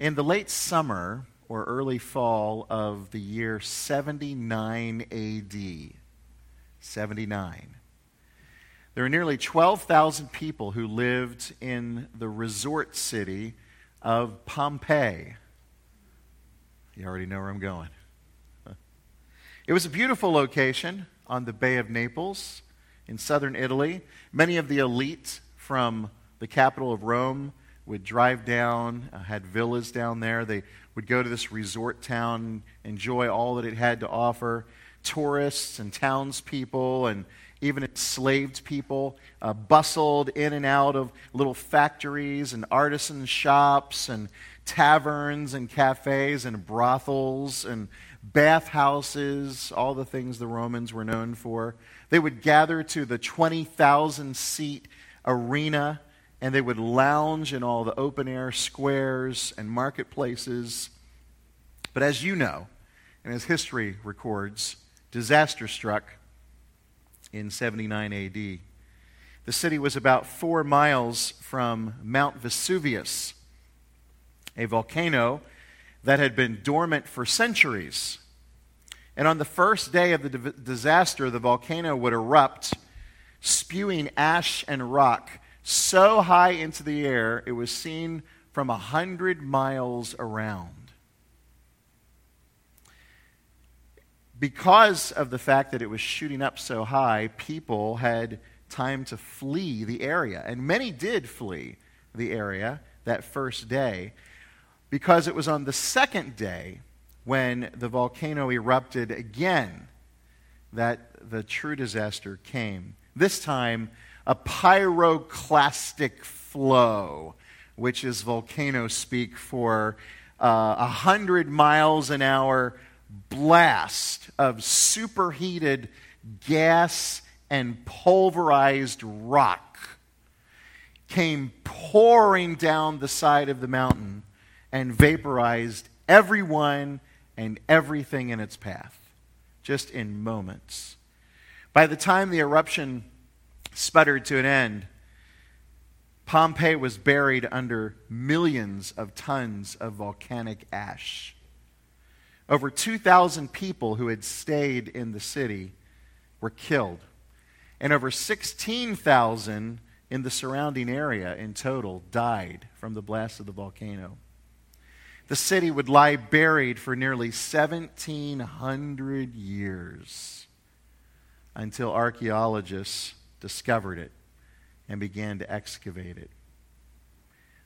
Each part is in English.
In the late summer or early fall of the year 79 AD, 79, there were nearly 12,000 people who lived in the resort city of Pompeii. You already know where I'm going. It was a beautiful location on the Bay of Naples in southern Italy. Many of the elite from the capital of Rome would drive down, uh, had villas down there. They would go to this resort town, enjoy all that it had to offer. Tourists and townspeople and even enslaved people uh, bustled in and out of little factories and artisan shops and taverns and cafes and brothels and bathhouses, all the things the Romans were known for. They would gather to the 20,000 seat arena and they would lounge in all the open air squares and marketplaces. But as you know, and as history records, disaster struck in 79 AD. The city was about four miles from Mount Vesuvius, a volcano that had been dormant for centuries. And on the first day of the disaster, the volcano would erupt, spewing ash and rock so high into the air it was seen from a hundred miles around. Because of the fact that it was shooting up so high, people had time to flee the area. And many did flee the area that first day because it was on the second day when the volcano erupted again that the true disaster came. This time, a pyroclastic flow, which is volcano speak for uh, a uh, hundred miles an hour blast of superheated gas and pulverized rock came pouring down the side of the mountain and vaporized everyone and everything in its path, just in moments. By the time the eruption sputtered to an end, Pompeii was buried under millions of tons of volcanic ash. Over 2,000 people who had stayed in the city were killed, and over 16,000 in the surrounding area in total died from the blast of the volcano. The city would lie buried for nearly 1,700 years until archaeologists discovered it and began to excavate it.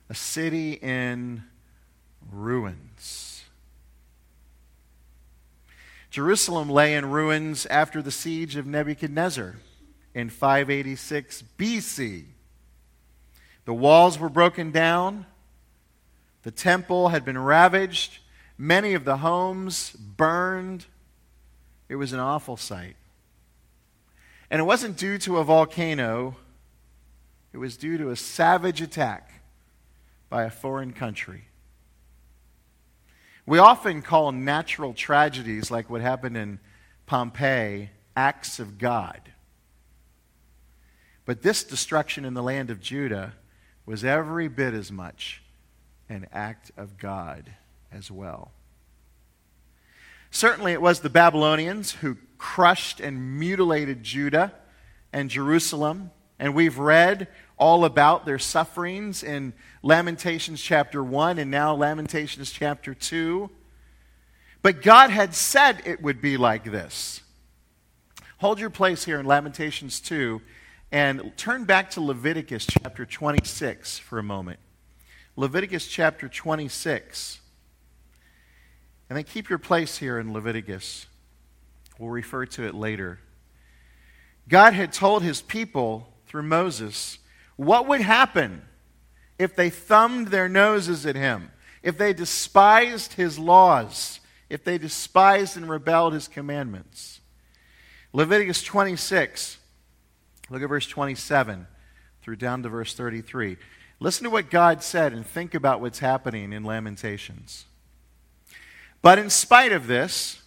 A city in ruins. Jerusalem lay in ruins after the siege of Nebuchadnezzar in 586 BC. The walls were broken down, the temple had been ravaged, many of the homes burned. It was an awful sight. And it wasn't due to a volcano, it was due to a savage attack by a foreign country. We often call natural tragedies like what happened in Pompeii acts of God. But this destruction in the land of Judah was every bit as much an act of God as well. Certainly, it was the Babylonians who crushed and mutilated Judah and Jerusalem. And we've read all about their sufferings in Lamentations chapter 1 and now Lamentations chapter 2. But God had said it would be like this. Hold your place here in Lamentations 2 and turn back to Leviticus chapter 26 for a moment. Leviticus chapter 26. And then keep your place here in Leviticus. We'll refer to it later. God had told his people through Moses what would happen if they thumbed their noses at him, if they despised his laws, if they despised and rebelled his commandments. Leviticus 26, look at verse 27 through down to verse 33. Listen to what God said and think about what's happening in Lamentations. But in spite of this,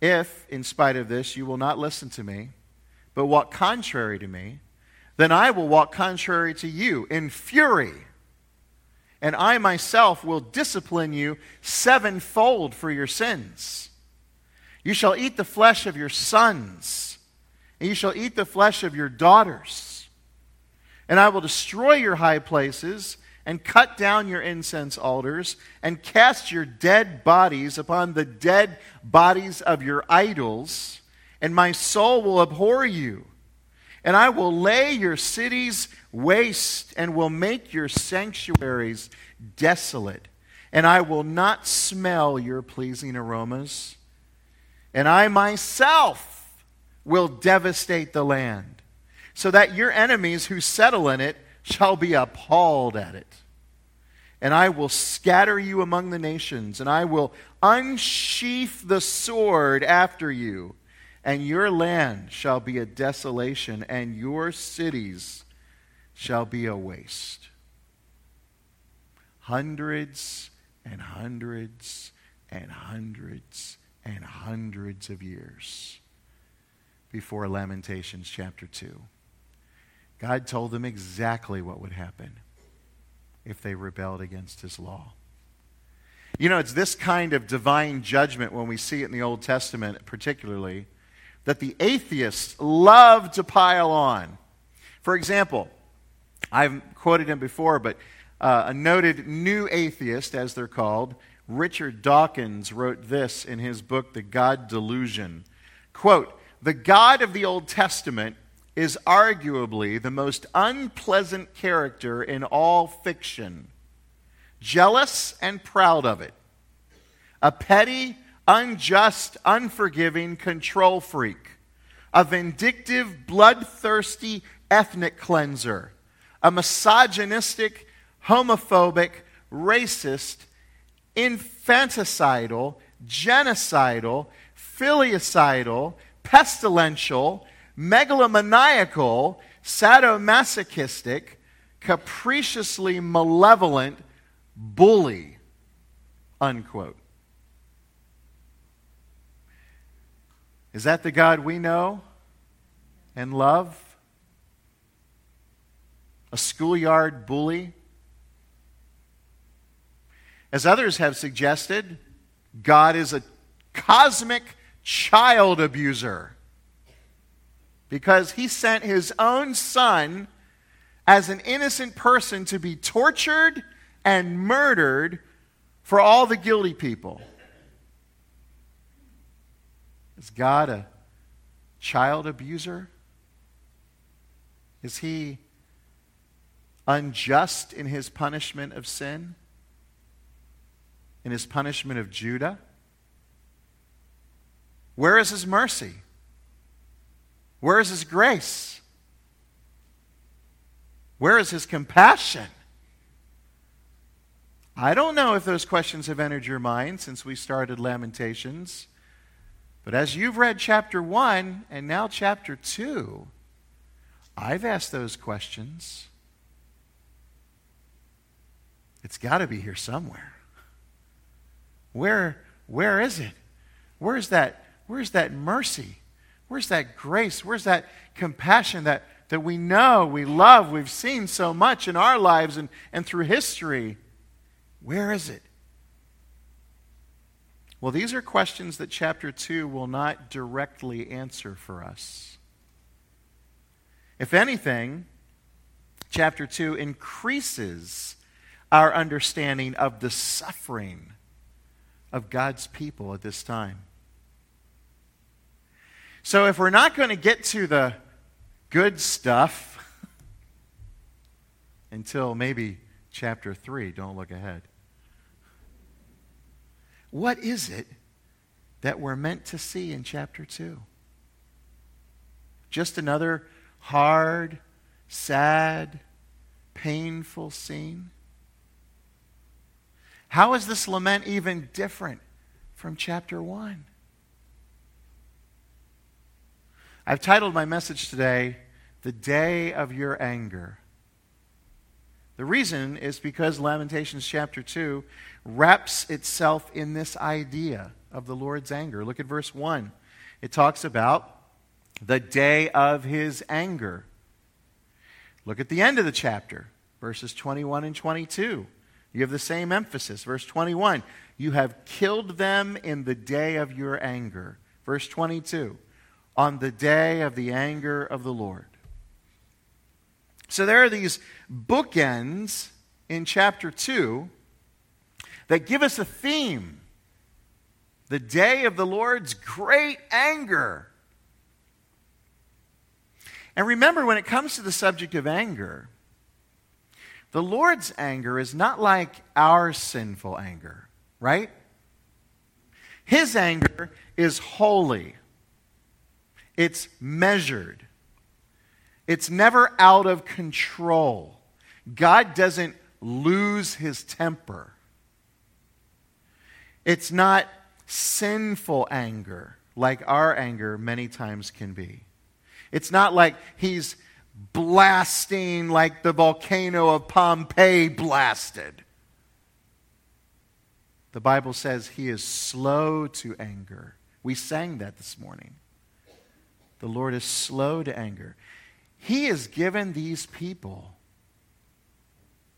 if, in spite of this, you will not listen to me, but walk contrary to me, then I will walk contrary to you in fury and I myself will discipline you sevenfold for your sins. You shall eat the flesh of your sons, and you shall eat the flesh of your daughters. And I will destroy your high places, and cut down your incense altars, and cast your dead bodies upon the dead bodies of your idols, and my soul will abhor you. And I will lay your cities waste and will make your sanctuaries desolate. And I will not smell your pleasing aromas. And I myself will devastate the land, so that your enemies who settle in it shall be appalled at it. And I will scatter you among the nations, and I will unsheath the sword after you and your land shall be a desolation, and your cities shall be a waste. Hundreds and hundreds and hundreds and hundreds of years before Lamentations chapter 2. God told them exactly what would happen if they rebelled against his law. You know, it's this kind of divine judgment when we see it in the Old Testament, particularly that the atheists love to pile on. For example, I've quoted him before, but uh, a noted new atheist, as they're called, Richard Dawkins, wrote this in his book, The God Delusion. Quote, the God of the Old Testament is arguably the most unpleasant character in all fiction, jealous and proud of it, a petty, unjust, unforgiving control freak, a vindictive, bloodthirsty ethnic cleanser, a misogynistic, homophobic, racist, infanticidal, genocidal, filicidal, pestilential, megalomaniacal, sadomasochistic, capriciously malevolent bully. Unquote. Is that the God we know and love? A schoolyard bully? As others have suggested, God is a cosmic child abuser because he sent his own son as an innocent person to be tortured and murdered for all the guilty people. Is God a child abuser? Is he unjust in his punishment of sin? In his punishment of Judah? Where is his mercy? Where is his grace? Where is his compassion? I don't know if those questions have entered your mind since we started Lamentations. But as you've read chapter 1 and now chapter 2, I've asked those questions. It's got to be here somewhere. Where, where is it? Where's that, where's that mercy? Where's that grace? Where's that compassion that, that we know, we love, we've seen so much in our lives and, and through history? Where is it? Well, these are questions that chapter 2 will not directly answer for us. If anything, chapter 2 increases our understanding of the suffering of God's people at this time. So, if we're not going to get to the good stuff until maybe chapter 3, don't look ahead. What is it that we're meant to see in chapter 2? Just another hard, sad, painful scene? How is this lament even different from chapter 1? I've titled my message today, The Day of Your Anger. The reason is because Lamentations chapter 2 wraps itself in this idea of the Lord's anger. Look at verse 1. It talks about the day of his anger. Look at the end of the chapter, verses 21 and 22. You have the same emphasis. Verse 21 You have killed them in the day of your anger. Verse 22 On the day of the anger of the Lord. So there are these bookends in chapter 2 that give us a theme the day of the Lord's great anger. And remember, when it comes to the subject of anger, the Lord's anger is not like our sinful anger, right? His anger is holy, it's measured, it's never out of control. God doesn't lose his temper. It's not sinful anger like our anger many times can be. It's not like he's blasting like the volcano of Pompeii blasted. The Bible says he is slow to anger. We sang that this morning. The Lord is slow to anger. He has given these people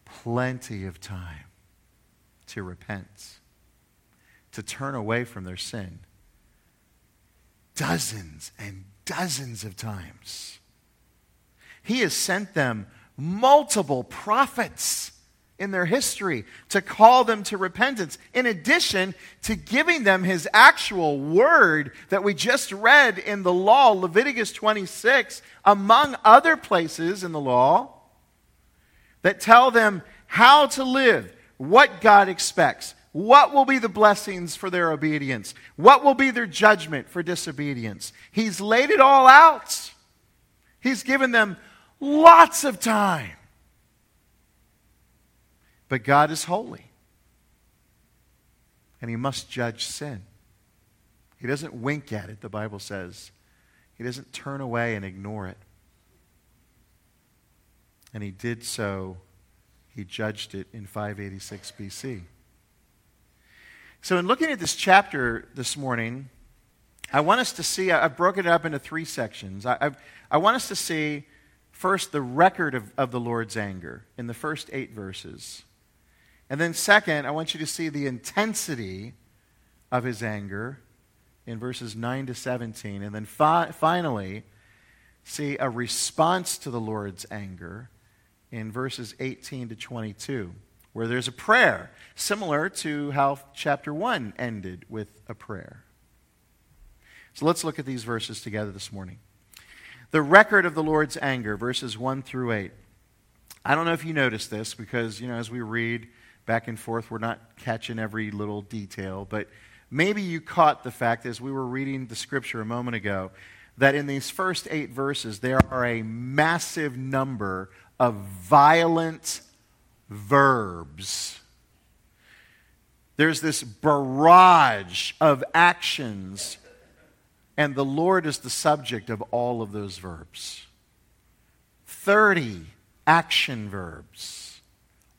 plenty of time to repent, to turn away from their sin. Dozens and dozens of times. He has sent them multiple prophets in their history to call them to repentance, in addition to giving them his actual word that we just read in the law, Leviticus 26, among other places in the law, that tell them how to live, what God expects, what will be the blessings for their obedience, what will be their judgment for disobedience. He's laid it all out. He's given them lots of time. But God is holy. And he must judge sin. He doesn't wink at it, the Bible says. He doesn't turn away and ignore it. And he did so, he judged it in 586 BC. So, in looking at this chapter this morning, I want us to see, I've broken it up into three sections. I, I've, I want us to see first the record of, of the Lord's anger in the first eight verses. And then, second, I want you to see the intensity of his anger in verses 9 to 17. And then fi- finally, see a response to the Lord's anger in verses 18 to 22, where there's a prayer, similar to how chapter 1 ended with a prayer. So let's look at these verses together this morning. The record of the Lord's anger, verses 1 through 8. I don't know if you noticed this because, you know, as we read, back and forth. We're not catching every little detail, but maybe you caught the fact as we were reading the scripture a moment ago that in these first eight verses, there are a massive number of violent verbs. There's this barrage of actions, and the Lord is the subject of all of those verbs. 30 action verbs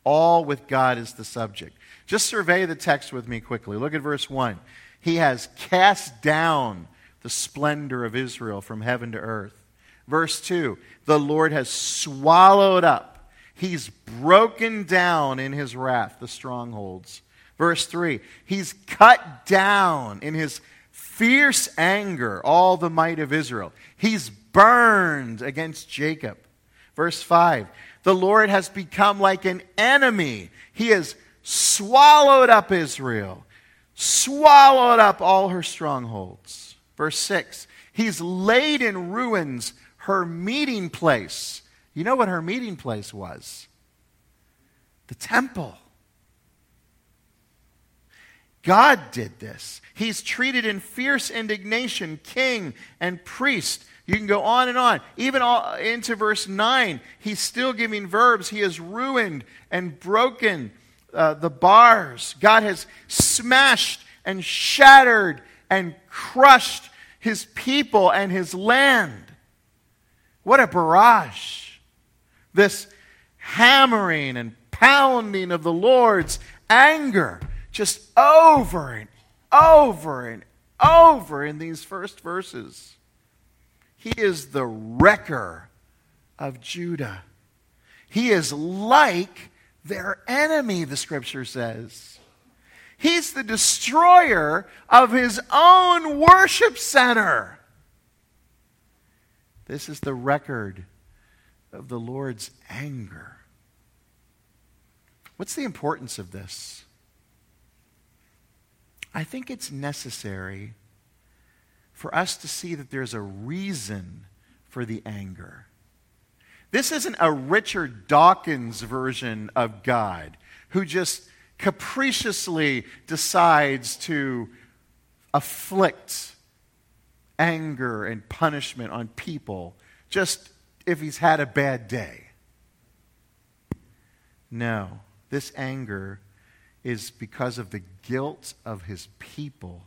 all with God as the subject. Just survey the text with me quickly. Look at verse 1. He has cast down the splendor of Israel from heaven to earth. Verse 2 The Lord has swallowed up, He's broken down in His wrath the strongholds. Verse 3 He's cut down in His fierce anger all the might of Israel. He's burned against Jacob. Verse 5 the Lord has become like an enemy. He has swallowed up Israel, swallowed up all her strongholds. Verse 6 He's laid in ruins her meeting place. You know what her meeting place was? The temple. God did this. He's treated in fierce indignation king and priest you can go on and on. Even all, into verse 9, he's still giving verbs. He has ruined and broken uh, the bars. God has smashed and shattered and crushed his people and his land. What a barrage. This hammering and pounding of the Lord's anger just over and over and over in these first verses. He is the wrecker of Judah. He is like their enemy, the scripture says. He's the destroyer of his own worship center. This is the record of the Lord's anger. What's the importance of this? I think it's necessary for us to see that there's a reason for the anger. This isn't a Richard Dawkins version of God who just capriciously decides to afflict anger and punishment on people just if he's had a bad day. No, this anger is because of the guilt of his people.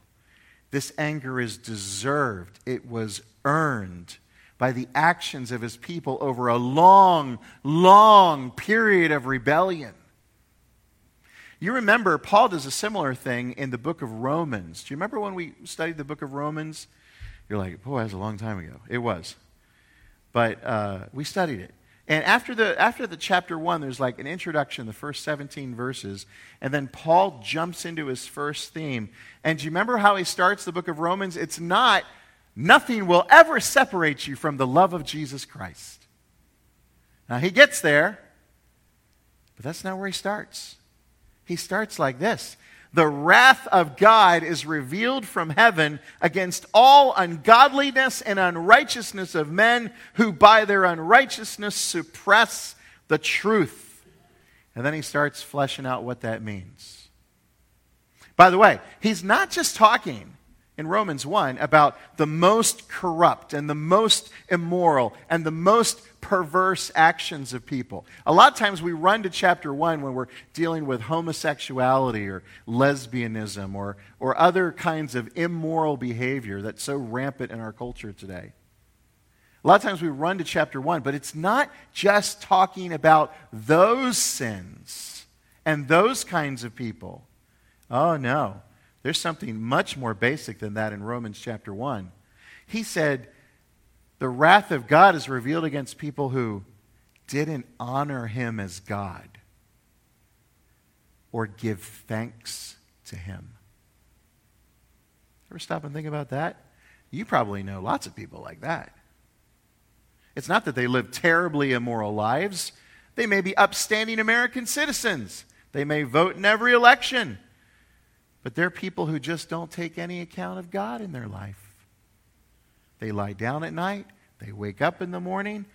This anger is deserved, it was earned by the actions of his people over a long, long period of rebellion. You remember, Paul does a similar thing in the book of Romans. Do you remember when we studied the book of Romans? You're like, boy, that's a long time ago. It was. But uh, we studied it. And after the, after the chapter one, there's like an introduction, the first 17 verses, and then Paul jumps into his first theme. And do you remember how he starts the book of Romans? It's not, nothing will ever separate you from the love of Jesus Christ. Now he gets there, but that's not where he starts. He starts like this The wrath of God is revealed from heaven against all ungodliness and unrighteousness of men who by their unrighteousness suppress the truth. And then he starts fleshing out what that means. By the way, he's not just talking in Romans 1 about the most corrupt and the most immoral and the most perverse actions of people. A lot of times we run to chapter 1 when we're dealing with homosexuality or lesbianism or, or other kinds of immoral behavior that's so rampant in our culture today. A lot of times we run to chapter 1, but it's not just talking about those sins and those kinds of people. Oh, no. There's something much more basic than that in Romans chapter 1. He said, The wrath of God is revealed against people who didn't honor him as God or give thanks to him. Ever stop and think about that? You probably know lots of people like that. It's not that they live terribly immoral lives. They may be upstanding American citizens. They may vote in every election. But they're people who just don't take any account of God in their life. They lie down at night, they wake up in the morning.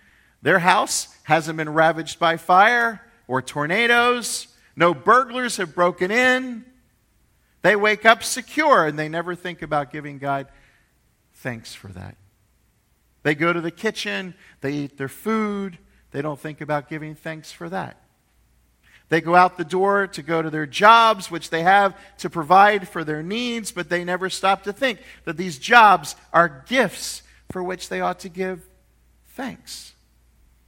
Their house hasn't been ravaged by fire or tornadoes. No burglars have broken in. They wake up secure and they never think about giving God thanks for that. They go to the kitchen, they eat their food, they don't think about giving thanks for that. They go out the door to go to their jobs, which they have to provide for their needs, but they never stop to think that these jobs are gifts for which they ought to give thanks.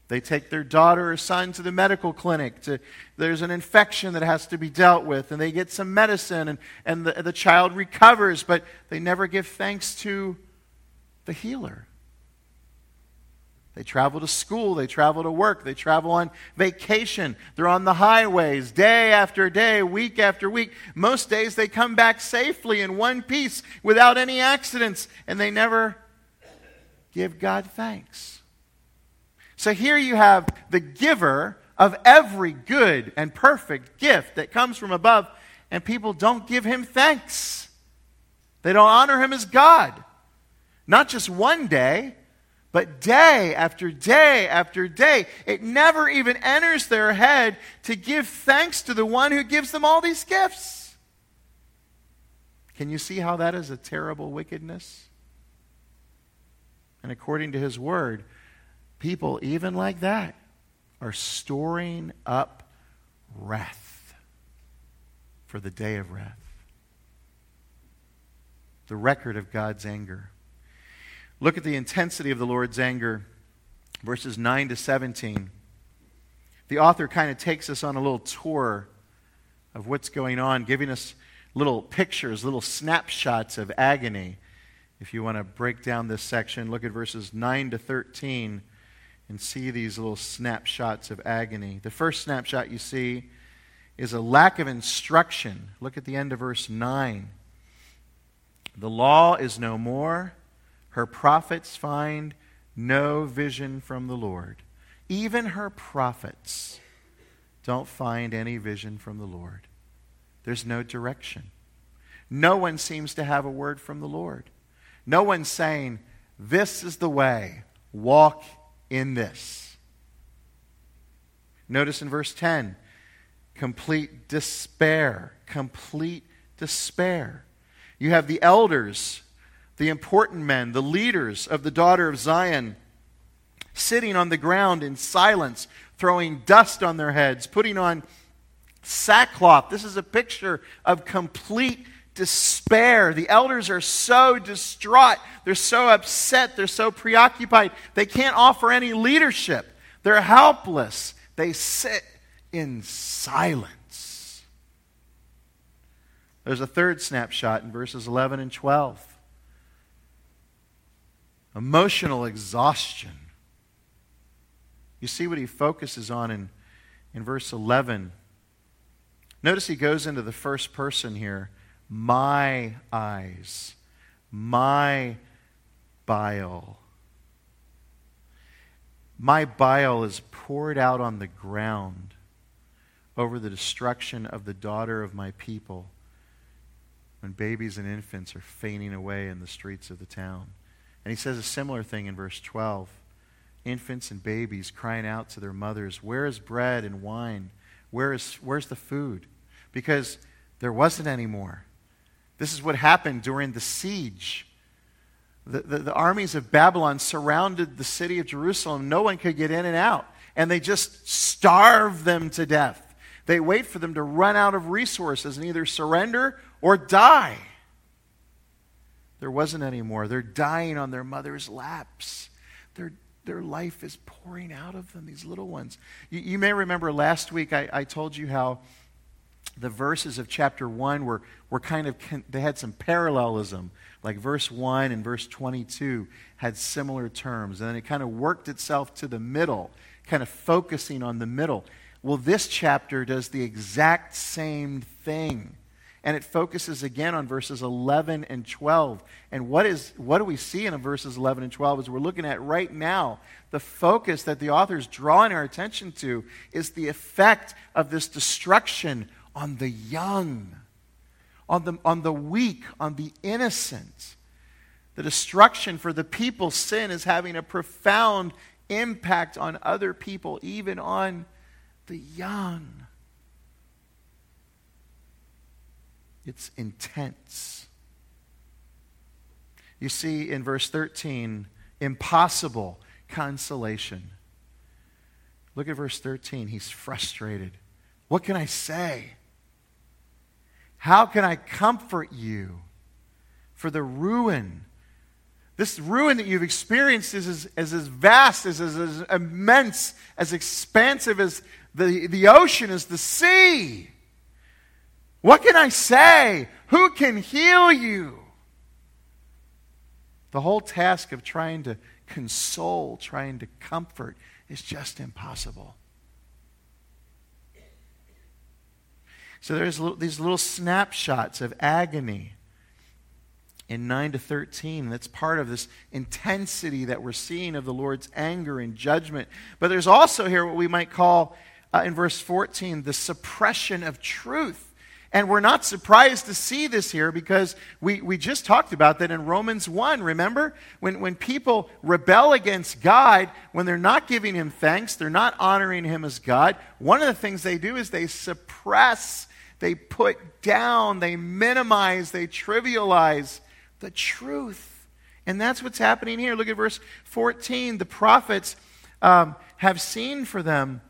They take their daughter or son to the medical clinic. To, there's an infection that has to be dealt with, and they get some medicine, and, and the, the child recovers, but they never give thanks to the healer. They travel to school, they travel to work, they travel on vacation, they're on the highways day after day, week after week. Most days they come back safely in one piece without any accidents, and they never give God thanks. So here you have the giver of every good and perfect gift that comes from above, and people don't give him thanks. They don't honor him as God. Not just one day but day after day after day, it never even enters their head to give thanks to the one who gives them all these gifts. Can you see how that is a terrible wickedness? And according to his word, people, even like that, are storing up wrath for the day of wrath. The record of God's anger. Look at the intensity of the Lord's anger, verses 9 to 17. The author kind of takes us on a little tour of what's going on, giving us little pictures, little snapshots of agony. If you want to break down this section, look at verses 9 to 13 and see these little snapshots of agony. The first snapshot you see is a lack of instruction. Look at the end of verse 9. The law is no more, her prophets find no vision from the Lord. Even her prophets don't find any vision from the Lord. There's no direction. No one seems to have a word from the Lord. No one's saying, This is the way, walk in this. Notice in verse 10 complete despair. Complete despair. You have the elders, the important men, the leaders of the daughter of Zion, sitting on the ground in silence, throwing dust on their heads, putting on sackcloth. This is a picture of complete despair. The elders are so distraught. They're so upset. They're so preoccupied. They can't offer any leadership. They're helpless. They sit in silence. There's a third snapshot in verses 11 and 12 emotional exhaustion. You see what he focuses on in, in verse 11. Notice he goes into the first person here my eyes, my bile. My bile is poured out on the ground over the destruction of the daughter of my people when babies and infants are fainting away in the streets of the town. And he says a similar thing in verse 12 infants and babies crying out to their mothers, Where is bread and wine? Where is, where's the food? Because there wasn't any more. This is what happened during the siege. The, the, the, armies of Babylon surrounded the city of Jerusalem. No one could get in and out. And they just starve them to death. They wait for them to run out of resources and either surrender or die. There wasn't any more. They're dying on their mother's laps. Their, their life is pouring out of them, these little ones. You, you may remember last week I, I told you how the verses of chapter 1 were, were kind of, they had some parallelism. Like verse 1 and verse 22 had similar terms. And then it kind of worked itself to the middle, kind of focusing on the middle. Well, this chapter does the exact same thing. And it focuses again on verses 11 and 12. And what, is, what do we see in verses 11 and 12 as we're looking at right now? The focus that the author is drawing our attention to is the effect of this destruction on the young, on the, on the weak, on the innocent. The destruction for the people, sin is having a profound impact on other people, even on the young. It's intense. You see in verse 13, impossible consolation. Look at verse 13. He's frustrated. What can I say? How can I comfort you for the ruin? This ruin that you've experienced is as, as, as vast, as, as, as immense, as expansive as the, the ocean, as the sea. What can I say? Who can heal you? The whole task of trying to console, trying to comfort, is just impossible. So there's these little snapshots of agony in 9 to 13. That's part of this intensity that we're seeing of the Lord's anger and judgment. But there's also here what we might call, uh, in verse 14, the suppression of truth. And we're not surprised to see this here because we, we just talked about that in Romans 1. Remember? When, when people rebel against God, when they're not giving Him thanks, they're not honoring Him as God, one of the things they do is they suppress they put down, they minimize, they trivialize the truth. And that's what's happening here. Look at verse 14. The prophets um, have seen for them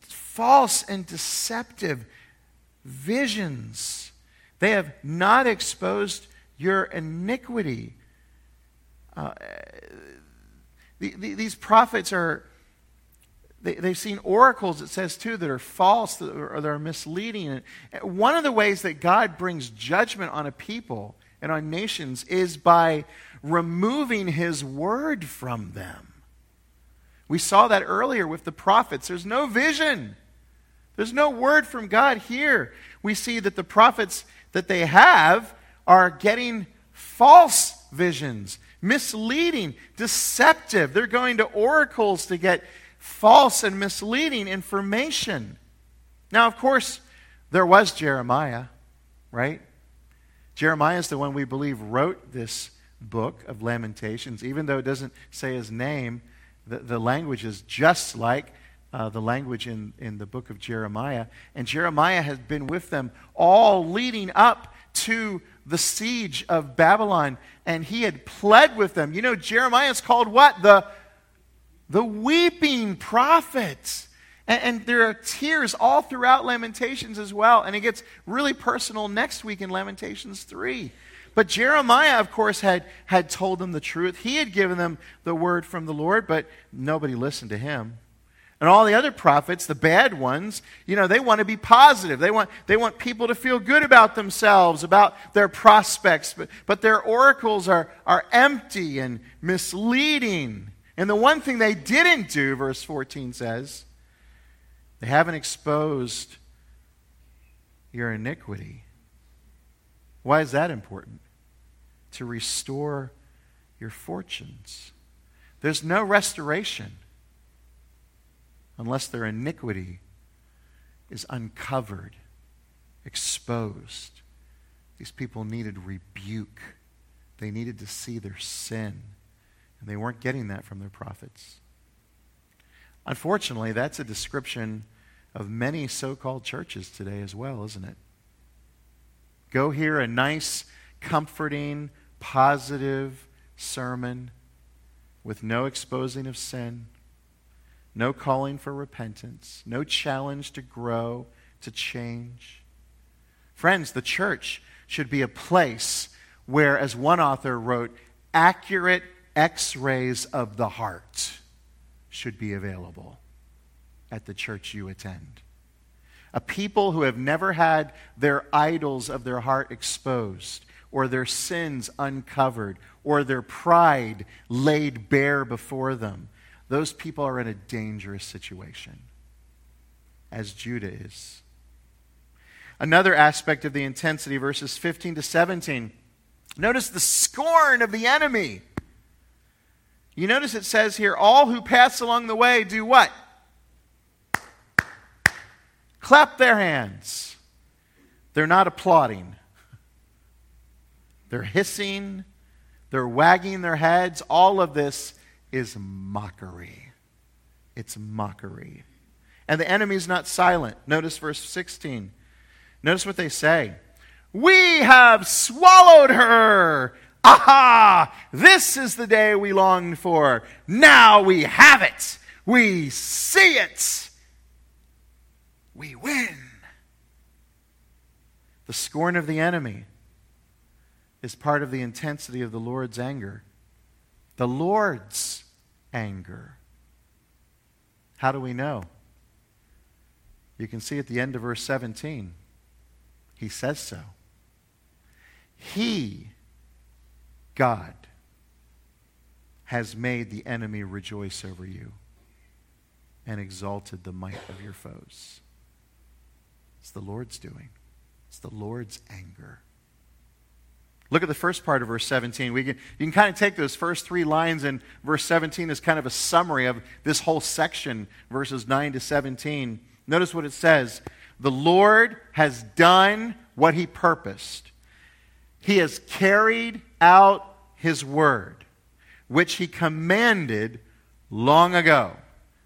false and deceptive visions. They have not exposed your iniquity. Uh, the, the, these prophets are they, they've seen oracles, it says too, that are false that are, that are misleading. One of the ways that God brings judgment on a people and on nations is by removing his word from them. We saw that earlier with the prophets. There's no vision. There's no word from God here. We see that the prophets that they have are getting false visions, misleading, deceptive. They're going to oracles to get false and misleading information. Now, of course, there was Jeremiah, right? Jeremiah is the one we believe wrote this book of Lamentations, even though it doesn't say his name. The, the language is just like uh, the language in, in the book of Jeremiah. And Jeremiah has been with them all leading up to the siege of Babylon, and he had pled with them. You know, Jeremiah is called what? The, the weeping prophet. And, and, there are tears all throughout Lamentations as well. And it gets really personal next week in Lamentations 3. But Jeremiah, of course, had, had told them the truth. He had given them the word from the Lord, but nobody listened to him. And all the other prophets, the bad ones, you know, they want to be positive. They want, they want people to feel good about themselves, about their prospects. But, but their oracles are, are empty and misleading. And the one thing they didn't do, verse 14 says, they haven't exposed your iniquity. Why is that important? To restore your fortunes. There's no restoration unless their iniquity is uncovered, exposed. These people needed rebuke. They needed to see their sin. And they weren't getting that from their prophets. Unfortunately, that's a description of many so called churches today as well, isn't it? Go hear a nice, comforting, positive sermon with no exposing of sin, no calling for repentance, no challenge to grow, to change. Friends, the church should be a place where, as one author wrote, accurate x rays of the heart should be available at the church you attend. A people who have never had their idols of their heart exposed, or their sins uncovered, or their pride laid bare before them, those people are in a dangerous situation, as Judah is. Another aspect of the intensity, verses 15 to 17. Notice the scorn of the enemy. You notice it says here, all who pass along the way do what? Clap their hands. They're not applauding. They're hissing. They're wagging their heads. All of this is mockery. It's mockery. And the enemy's not silent. Notice verse 16. Notice what they say. We have swallowed her. Aha! This is the day we longed for. Now we have it. We see it. We win. The scorn of the enemy is part of the intensity of the Lord's anger the Lord's anger. How do we know? You can see at the end of verse 17. He says so. He, God, has made the enemy rejoice over you and exalted the might of your foes. It's the Lord's doing, it's the Lord's anger. Look at the first part of verse 17. We can, you can kind of take those first three lines in verse 17 as kind of a summary of this whole section, verses 9 to 17. Notice what it says The Lord has done what he purposed, he has carried out his word, which he commanded long ago.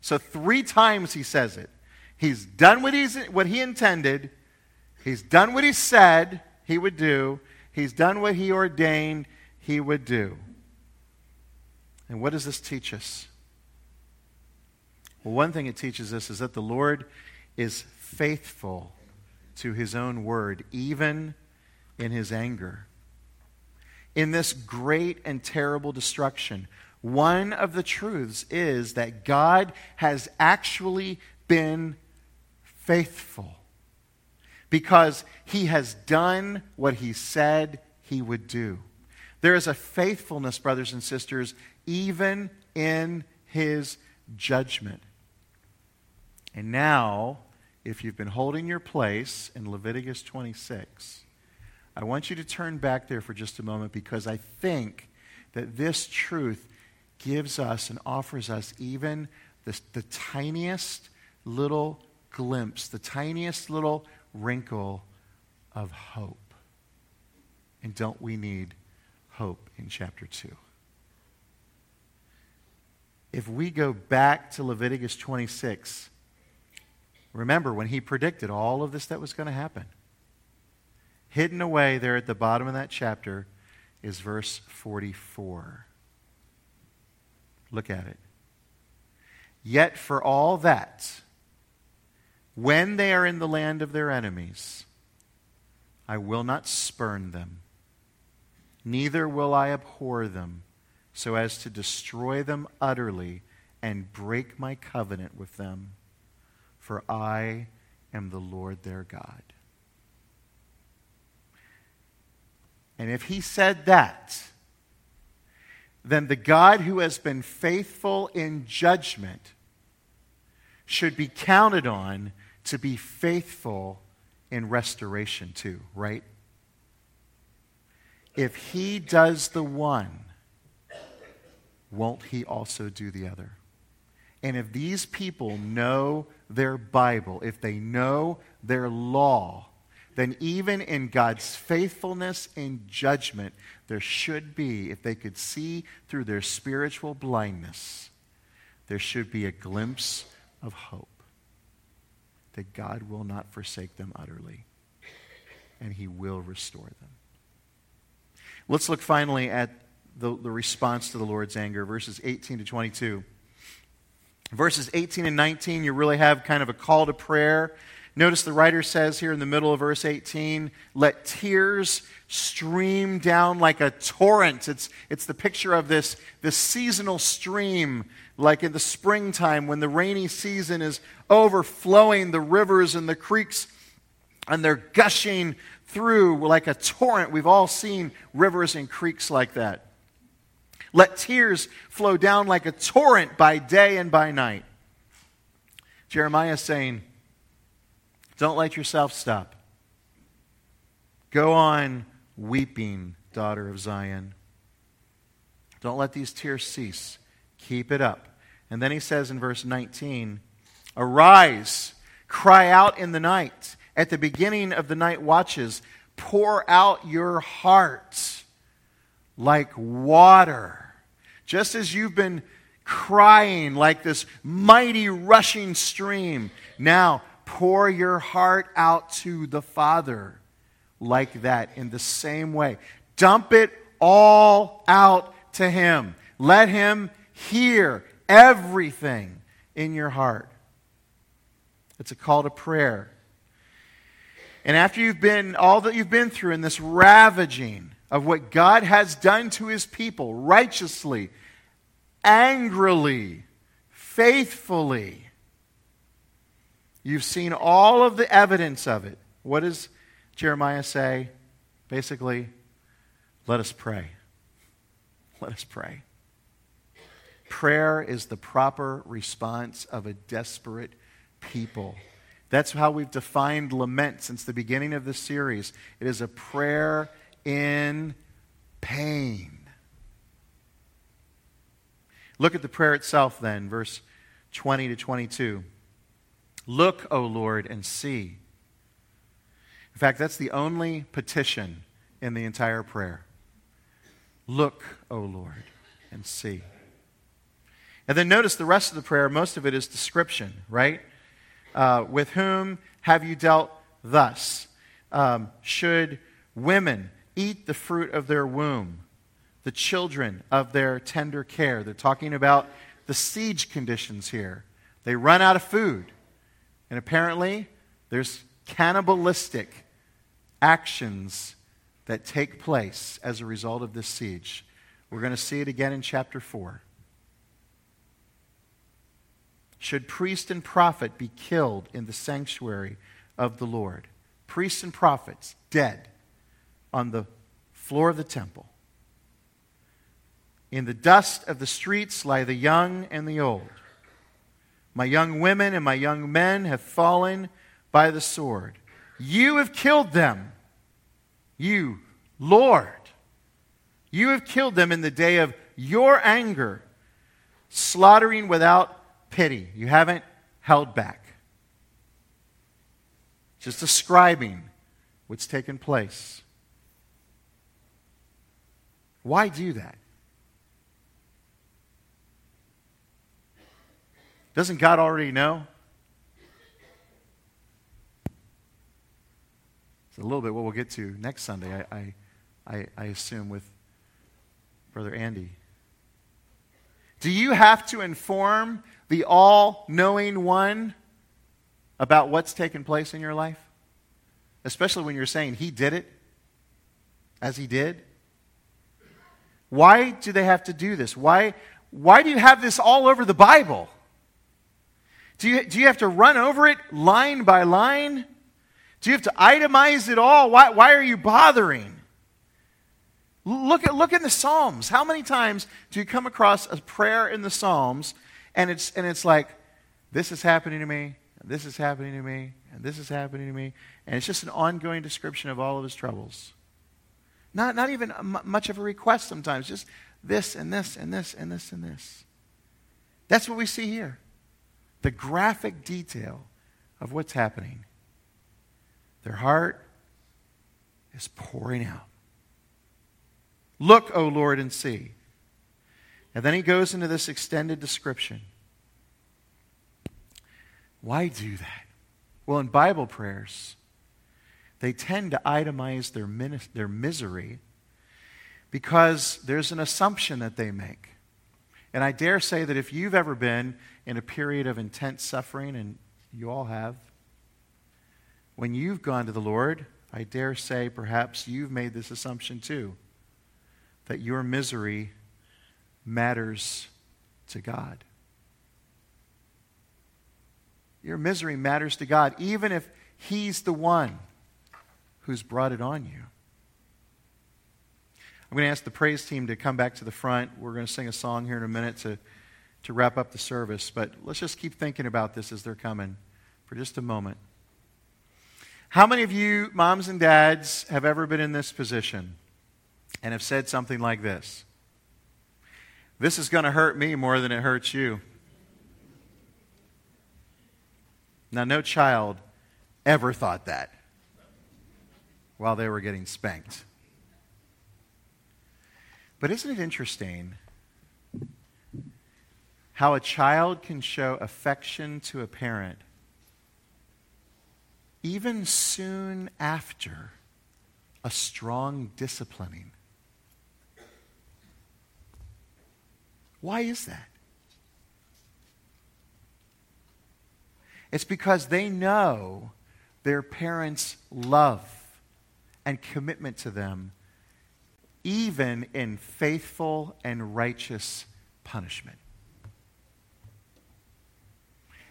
So, three times he says it. He's done what, he's, what he intended, he's done what he said he would do He's done what he ordained he would do. And what does this teach us? Well, one thing it teaches us is that the Lord is faithful to his own word, even in his anger. In this great and terrible destruction, one of the truths is that God has actually been faithful because he has done what he said he would do. There is a faithfulness, brothers and sisters, even in his judgment. And now if you've been holding your place in Leviticus 26, I want you to turn back there for just a moment because I think that this truth gives us and offers us even the, the tiniest little glimpse, the tiniest little wrinkle of hope. And don't we need hope in chapter 2? If we go back to Leviticus 26, remember when he predicted all of this that was going to happen. Hidden away there at the bottom of that chapter is verse 44. Look at it. Yet for all that, when they are in the land of their enemies, I will not spurn them, neither will I abhor them, so as to destroy them utterly and break my covenant with them, for I am the Lord their God. And if he said that, then the God who has been faithful in judgment should be counted on to be faithful in restoration too, right? If he does the one, won't he also do the other? And if these people know their Bible, if they know their law, then even in God's faithfulness in judgment, there should be, if they could see through their spiritual blindness, there should be a glimpse of hope that God will not forsake them utterly and he will restore them. Let's look finally at the, the response to the Lord's anger, verses 18 to 22. Verses 18 and 19, you really have kind of a call to prayer. Notice the writer says here in the middle of verse 18, let tears stream down like a torrent. It's, it's the picture of this, this seasonal stream, like in the springtime when the rainy season is overflowing the rivers and the creeks, and they're gushing through like a torrent. We've all seen rivers and creeks like that. Let tears flow down like a torrent by day and by night. Jeremiah is saying, Don't let yourself stop. Go on weeping, daughter of Zion. Don't let these tears cease. Keep it up. And then he says in verse 19, Arise, cry out in the night. At the beginning of the night watches, pour out your heart like water. Just as you've been crying like this mighty rushing stream, now pour your heart out to the Father like that in the same way. Dump it all out to Him. Let Him hear everything in your heart. It's a call to prayer. And after you've been all that you've been through in this ravaging of what God has done to his people righteously, angrily, faithfully, you've seen all of the evidence of it. What does Jeremiah say? Basically, let us pray. Let us pray. Prayer is the proper response of a desperate people. That's how we've defined lament since the beginning of this series. It is a prayer in pain. Look at the prayer itself then, verse 20 to 22. Look, O Lord, and see. In fact, that's the only petition in the entire prayer. Look, O Lord, and see. And then notice the rest of the prayer, most of it is description, right? Uh, with whom have you dealt thus? Um, should women eat the fruit of their womb, the children of their tender care? They're talking about the siege conditions here. They run out of food. And apparently, there's cannibalistic actions that take place as a result of this siege. We're going to see it again in chapter 4. Should priest and prophet be killed in the sanctuary of the Lord? Priests and prophets dead on the floor of the temple. In the dust of the streets lie the young and the old. My young women and my young men have fallen by the sword. You have killed them. You, Lord, you have killed them in the day of your anger, slaughtering without pity. You haven't held back. Just describing what's taken place. Why do that? Doesn't God already know? It's a little bit what we'll get to next Sunday, I, I, I assume, with Brother Andy. Do you have to inform the all knowing one about what's taken place in your life? Especially when you're saying he did it as he did? Why do they have to do this? Why, why do you have this all over the Bible? Do you, do you have to run over it line by line? Do you have to itemize it all? Why, why are you bothering? Look at look in the Psalms. How many times do you come across a prayer in the Psalms and it's and it's like, this is happening to me, and this is happening to me, and this is happening to me, and it's just an ongoing description of all of his troubles. Not not even much of a request sometimes, just this and this and this and this and this. That's what we see here. The graphic detail of what's happening. Their heart is pouring out. Look, O Lord, and see. And then he goes into this extended description. Why do that? Well, in Bible prayers, they tend to itemize their, their misery because there's an assumption that they make. And I dare say that if you've ever been in a period of intense suffering, and you all have, when you've gone to the Lord, I dare say perhaps you've made this assumption too that your misery matters to God. Your misery matters to God, even if He's the one who's brought it on you. I'm going to ask the praise team to come back to the front. We're going to sing a song here in a minute to, to wrap up the service, but let's just keep thinking about this as they're coming for just a moment. How many of you, moms and dads, have ever been in this position and have said something like this? This is going to hurt me more than it hurts you. Now, no child ever thought that while they were getting spanked. But isn't it interesting how a child can show affection to a parent even soon after a strong disciplining? Why is that? It's because they know their parents' love and commitment to them even in faithful and righteous punishment.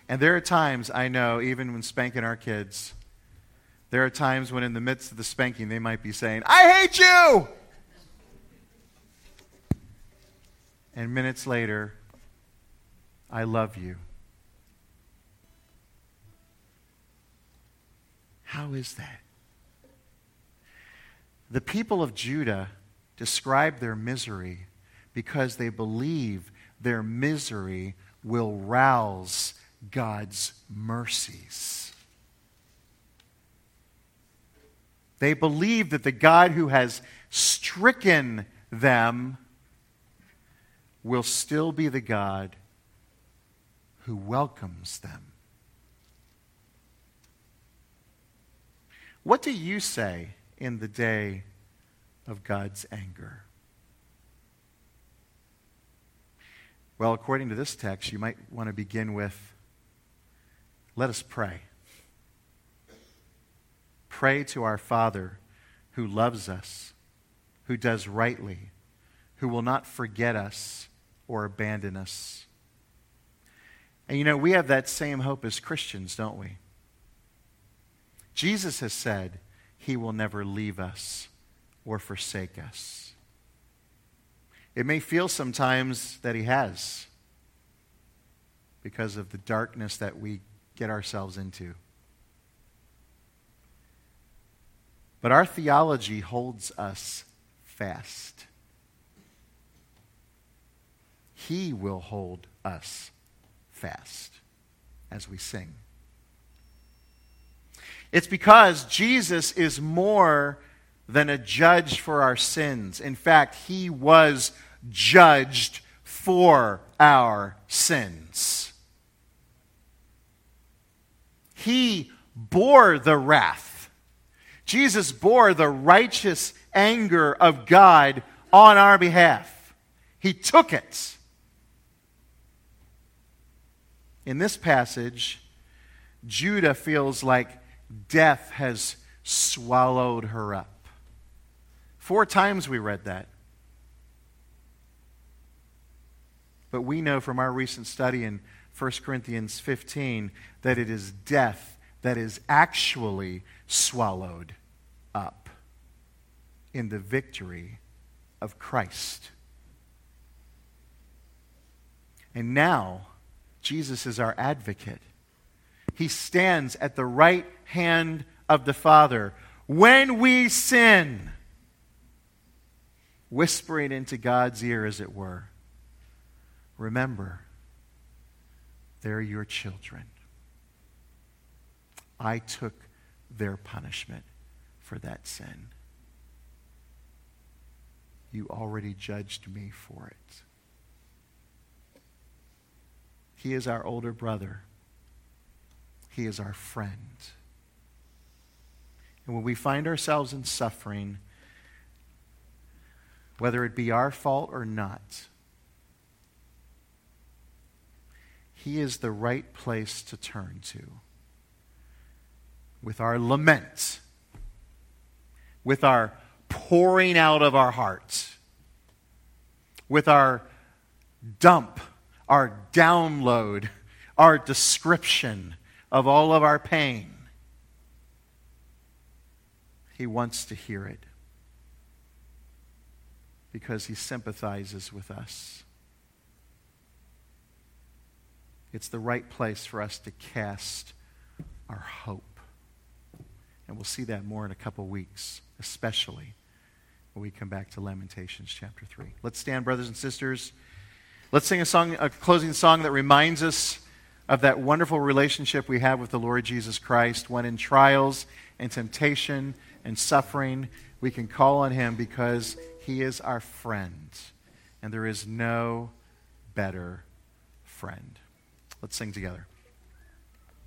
And there are times, I know, even when spanking our kids, there are times when in the midst of the spanking they might be saying, I hate you! And minutes later, I love you. How is that? The people of Judah describe their misery because they believe their misery will rouse God's mercies. They believe that the God who has stricken them will still be the God who welcomes them. What do you say in the day of God's anger? Well, according to this text, you might want to begin with let us pray. Pray to our Father who loves us, who does rightly, who will not forget us or abandon us. And you know, we have that same hope as Christians, don't we? Jesus has said he will never leave us or forsake us. It may feel sometimes that He has because of the darkness that we get ourselves into. But our theology holds us fast. He will hold us fast as we sing. It's because Jesus is more than a judge for our sins. In fact, he was judged for our sins. He bore the wrath. Jesus bore the righteous anger of God on our behalf. He took it. In this passage, Judah feels like death has swallowed her up. Four times we read that. But we know from our recent study in 1 Corinthians 15 that it is death that is actually swallowed up in the victory of Christ. And now, Jesus is our advocate. He stands at the right hand of the Father when we sin, whispering into God's ear, as it were. Remember, they're your children. I took their punishment for that sin. You already judged me for it. He is our older brother. He is our friend. And when we find ourselves in suffering, whether it be our fault or not, He is the right place to turn to with our lament, with our pouring out of our hearts, with our dump our download, our description of all of our pain. He wants to hear it because he sympathizes with us. It's the right place for us to cast our hope. And we'll see that more in a couple weeks, especially when we come back to Lamentations chapter 3. Let's stand, brothers and sisters. Let's sing a song, a closing song that reminds us of that wonderful relationship we have with the Lord Jesus Christ when in trials and temptation and suffering, we can call on him because he is our friend. And there is no better friend. Let's sing together.